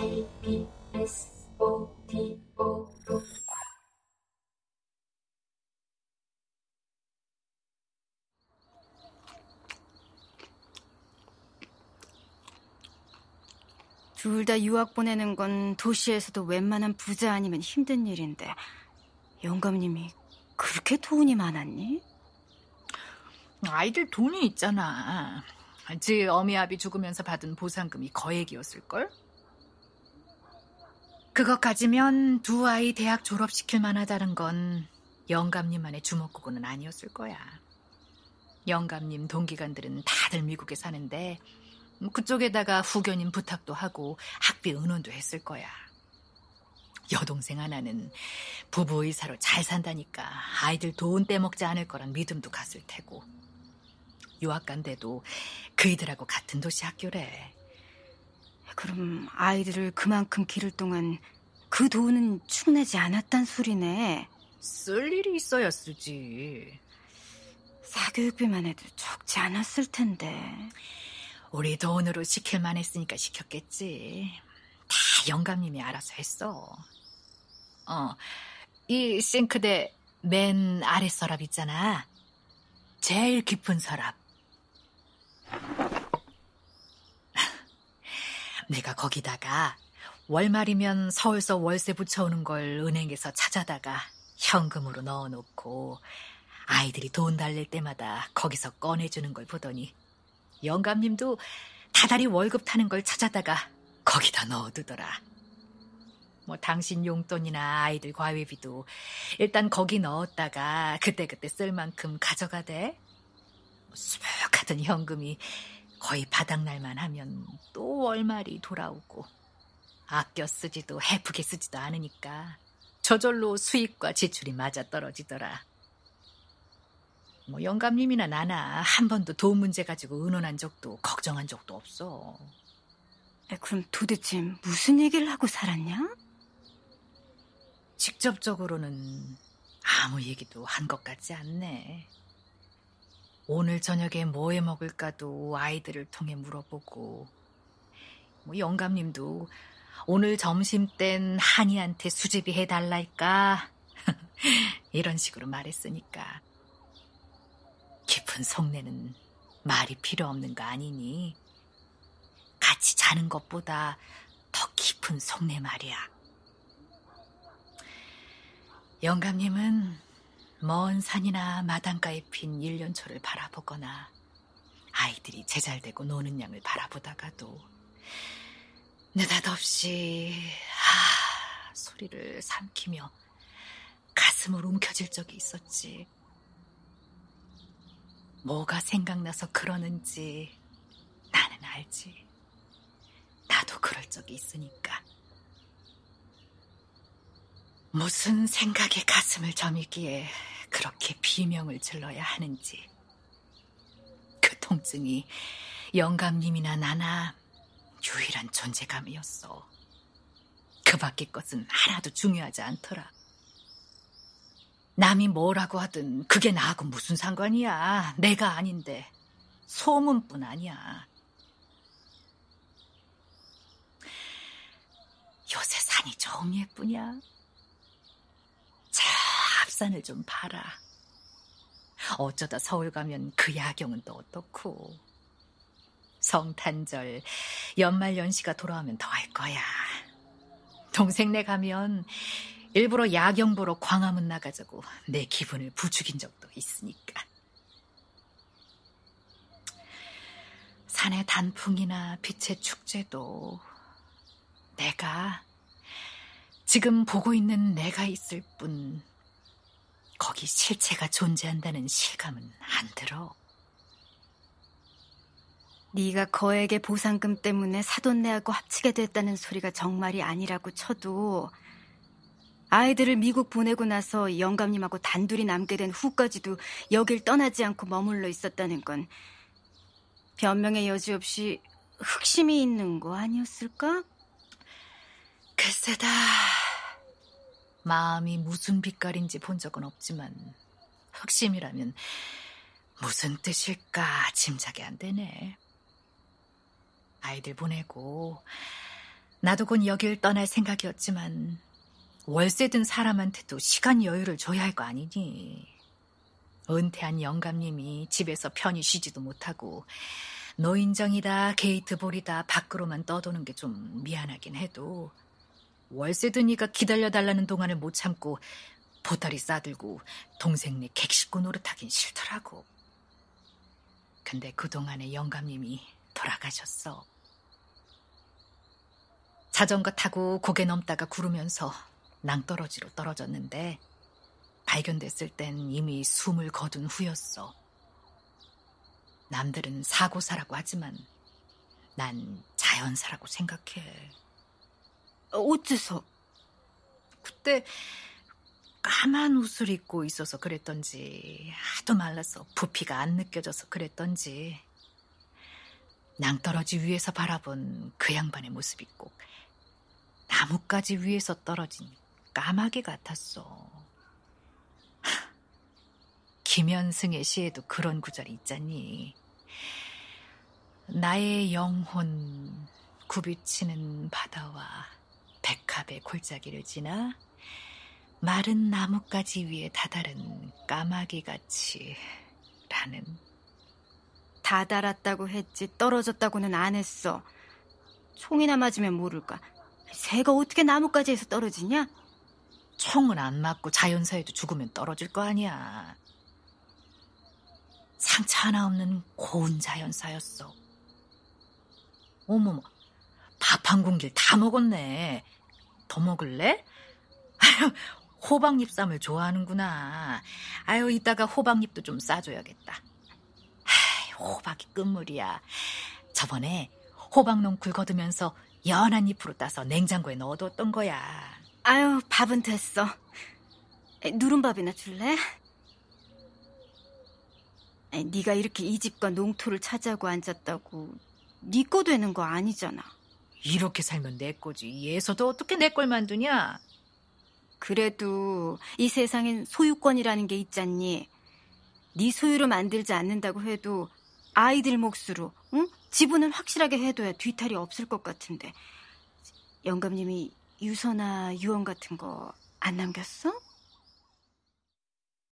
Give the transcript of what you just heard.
KBS 둘다 유학 보내는 건 도시에서도 웬만한 부자 아니면 힘든 일인데 영감님이 그렇게 돈이 많았니? 아이들 돈이 있잖아. 지 어미 아비 죽으면서 받은 보상금이 거액이었을걸? 그것 가지면 두 아이 대학 졸업시킬 만하다는 건 영감님만의 주먹구구는 아니었을 거야. 영감님 동기간들은 다들 미국에 사는데 그쪽에다가 후견인 부탁도 하고 학비 은원도 했을 거야. 여동생 하나는 부부 의사로 잘 산다니까 아이들 돈 떼먹지 않을 거란 믿음도 갔을 테고. 유학 간데도 그이들하고 같은 도시 학교래. 그럼 아이들을 그만큼 기를 동안 그 돈은 축내지 않았단 소리네. 쓸 일이 있어야 쓰지. 사교육비만 해도 적지 않았을 텐데. 우리 돈으로 시킬만 했으니까 시켰겠지. 다 영감님이 알아서 했어. 어, 이 싱크대 맨 아래 서랍 있잖아. 제일 깊은 서랍. 내가 거기다가 월말이면 서울서 월세 붙여오는 걸 은행에서 찾아다가 현금으로 넣어놓고 아이들이 돈 달랠 때마다 거기서 꺼내주는 걸 보더니 영감님도 다달이 월급 타는 걸 찾아다가 거기다 넣어두더라. 뭐 당신 용돈이나 아이들 과외비도 일단 거기 넣었다가 그때그때 쓸 만큼 가져가대. 수북하던 현금이 거의 바닥날만 하면 또 월말이 돌아오고 아껴 쓰지도 해프게 쓰지도 않으니까 저절로 수입과 지출이 맞아 떨어지더라. 뭐 영감님이나 나나 한 번도 돈 문제 가지고 의논한 적도 걱정한 적도 없어. 그럼 도대체 무슨 얘기를 하고 살았냐? 직접적으로는 아무 얘기도 한 것 같지 않네. 오늘 저녁에 뭐 해 먹을까도 아이들을 통해 물어보고, 뭐 영감님도 오늘 점심 땐 한이한테 수제비 해달랄까? 이런 식으로 말했으니까. 깊은 속내는 말이 필요 없는 거 아니니? 같이 자는 것보다 더 깊은 속내 말이야. 영감님은 먼 산이나 마당가에 핀 일년초를 바라보거나 아이들이 제잘되고 노는 양을 바라보다가도 느닷없이 아 소리를 삼키며 가슴을 움켜쥘 적이 있었지. 뭐가 생각나서 그러는지 나는 알지. 나도 그럴 적이 있으니까. 무슨 생각에 가슴을 저미기에 그렇게 비명을 질러야 하는지. 그 통증이 영감님이나 나나 유일한 존재감이었어. 그 밖의 것은 하나도 중요하지 않더라. 남이 뭐라고 하든 그게 나하고 무슨 상관이야. 내가 아닌데. 소문뿐 아니야. 요새 산이 좀 예쁘냐? 저 앞산을 좀 봐라. 어쩌다 서울 가면 그 야경은 또 어떻고. 성탄절, 연말 연시가 돌아오면 더 할 거야. 동생네 가면 일부러 야경 보러 광화문 나가자고 내 기분을 부추긴 적도 있으니까. 산의 단풍이나 빛의 축제도 내가 지금 보고 있는 내가 있을 뿐 거기 실체가 존재한다는 실감은 안 들어. 네가 거액의 보상금 때문에 사돈네하고 합치게 됐다는 소리가 정말이 아니라고 쳐도 아이들을 미국 보내고 나서 영감님하고 단둘이 남게 된 후까지도 여길 떠나지 않고 머물러 있었다는 건 변명의 여지 없이 흑심이 있는 거 아니었을까? 글쎄다. 마음이 무슨 빛깔인지 본 적은 없지만 흑심이라면 무슨 뜻일까 짐작이 안 되네. 아이들 보내고 나도 곧 여길 떠날 생각이었지만 월세 든 사람한테도 시간 여유를 줘야 할 거 아니니. 은퇴한 영감님이 집에서 편히 쉬지도 못하고 노인정이다 게이트볼이다 밖으로만 떠도는 게 좀 미안하긴 해도 월세 드니까 기다려달라는 동안을 못 참고 보따리 싸들고 동생네 객식구 노릇하긴 싫더라고. 근데 그동안에 영감님이 돌아가셨어. 자전거 타고 고개 넘다가 구르면서 낭떠러지로 떨어졌는데 발견됐을 땐 이미 숨을 거둔 후였어. 남들은 사고사라고 하지만 난 자연사라고 생각해. 어째서? 그때 까만 옷을 입고 있어서 그랬던지 하도 말라서 부피가 안 느껴져서 그랬던지 낭떠러지 위에서 바라본 그 양반의 모습이 꼭 나뭇가지 위에서 떨어진 까마귀 같았어. 김현승의 시에도 그런 구절이 있잖니. 나의 영혼 굽이치는 바다와 백합의 골짜기를 지나 마른 나뭇가지 위에 다다른 까마귀 같이 라는 다달았다고 했지 떨어졌다고는 안 했어. 총이나 맞으면 모를까. 새가 어떻게 나뭇가지에서 떨어지냐? 총은 안 맞고 자연사에도 죽으면 떨어질 거 아니야. 상처 하나 없는 고운 자연사였어. 어머머, 밥 한 공기를 다 먹었네. 더 먹을래? 아유, 호박잎 쌈을 좋아하는구나. 아유, 이따가 호박잎도 좀 싸줘야겠다. 하이, 호박이 끝물이야. 저번에 호박농쿨 거두면서 연한 잎으로 따서 냉장고에 넣어뒀던 거야. 아유, 밥은 됐어. 에, 누른밥이나 줄래? 에, 네가 이렇게 이 집과 농토를 차지하고 앉았다고 네 거 되는 거 아니잖아. 이렇게 살면 내 거지. 얘서도 어떻게 내 걸 만드냐? 그래도 이 세상엔 소유권이라는 게 있잖니. 네 소유로 만들지 않는다고 해도 아이들 몫으로 응? 지분을 확실하게 해둬야 뒤탈이 없을 것 같은데 영감님이 유서나 유언 같은 거 안 남겼어?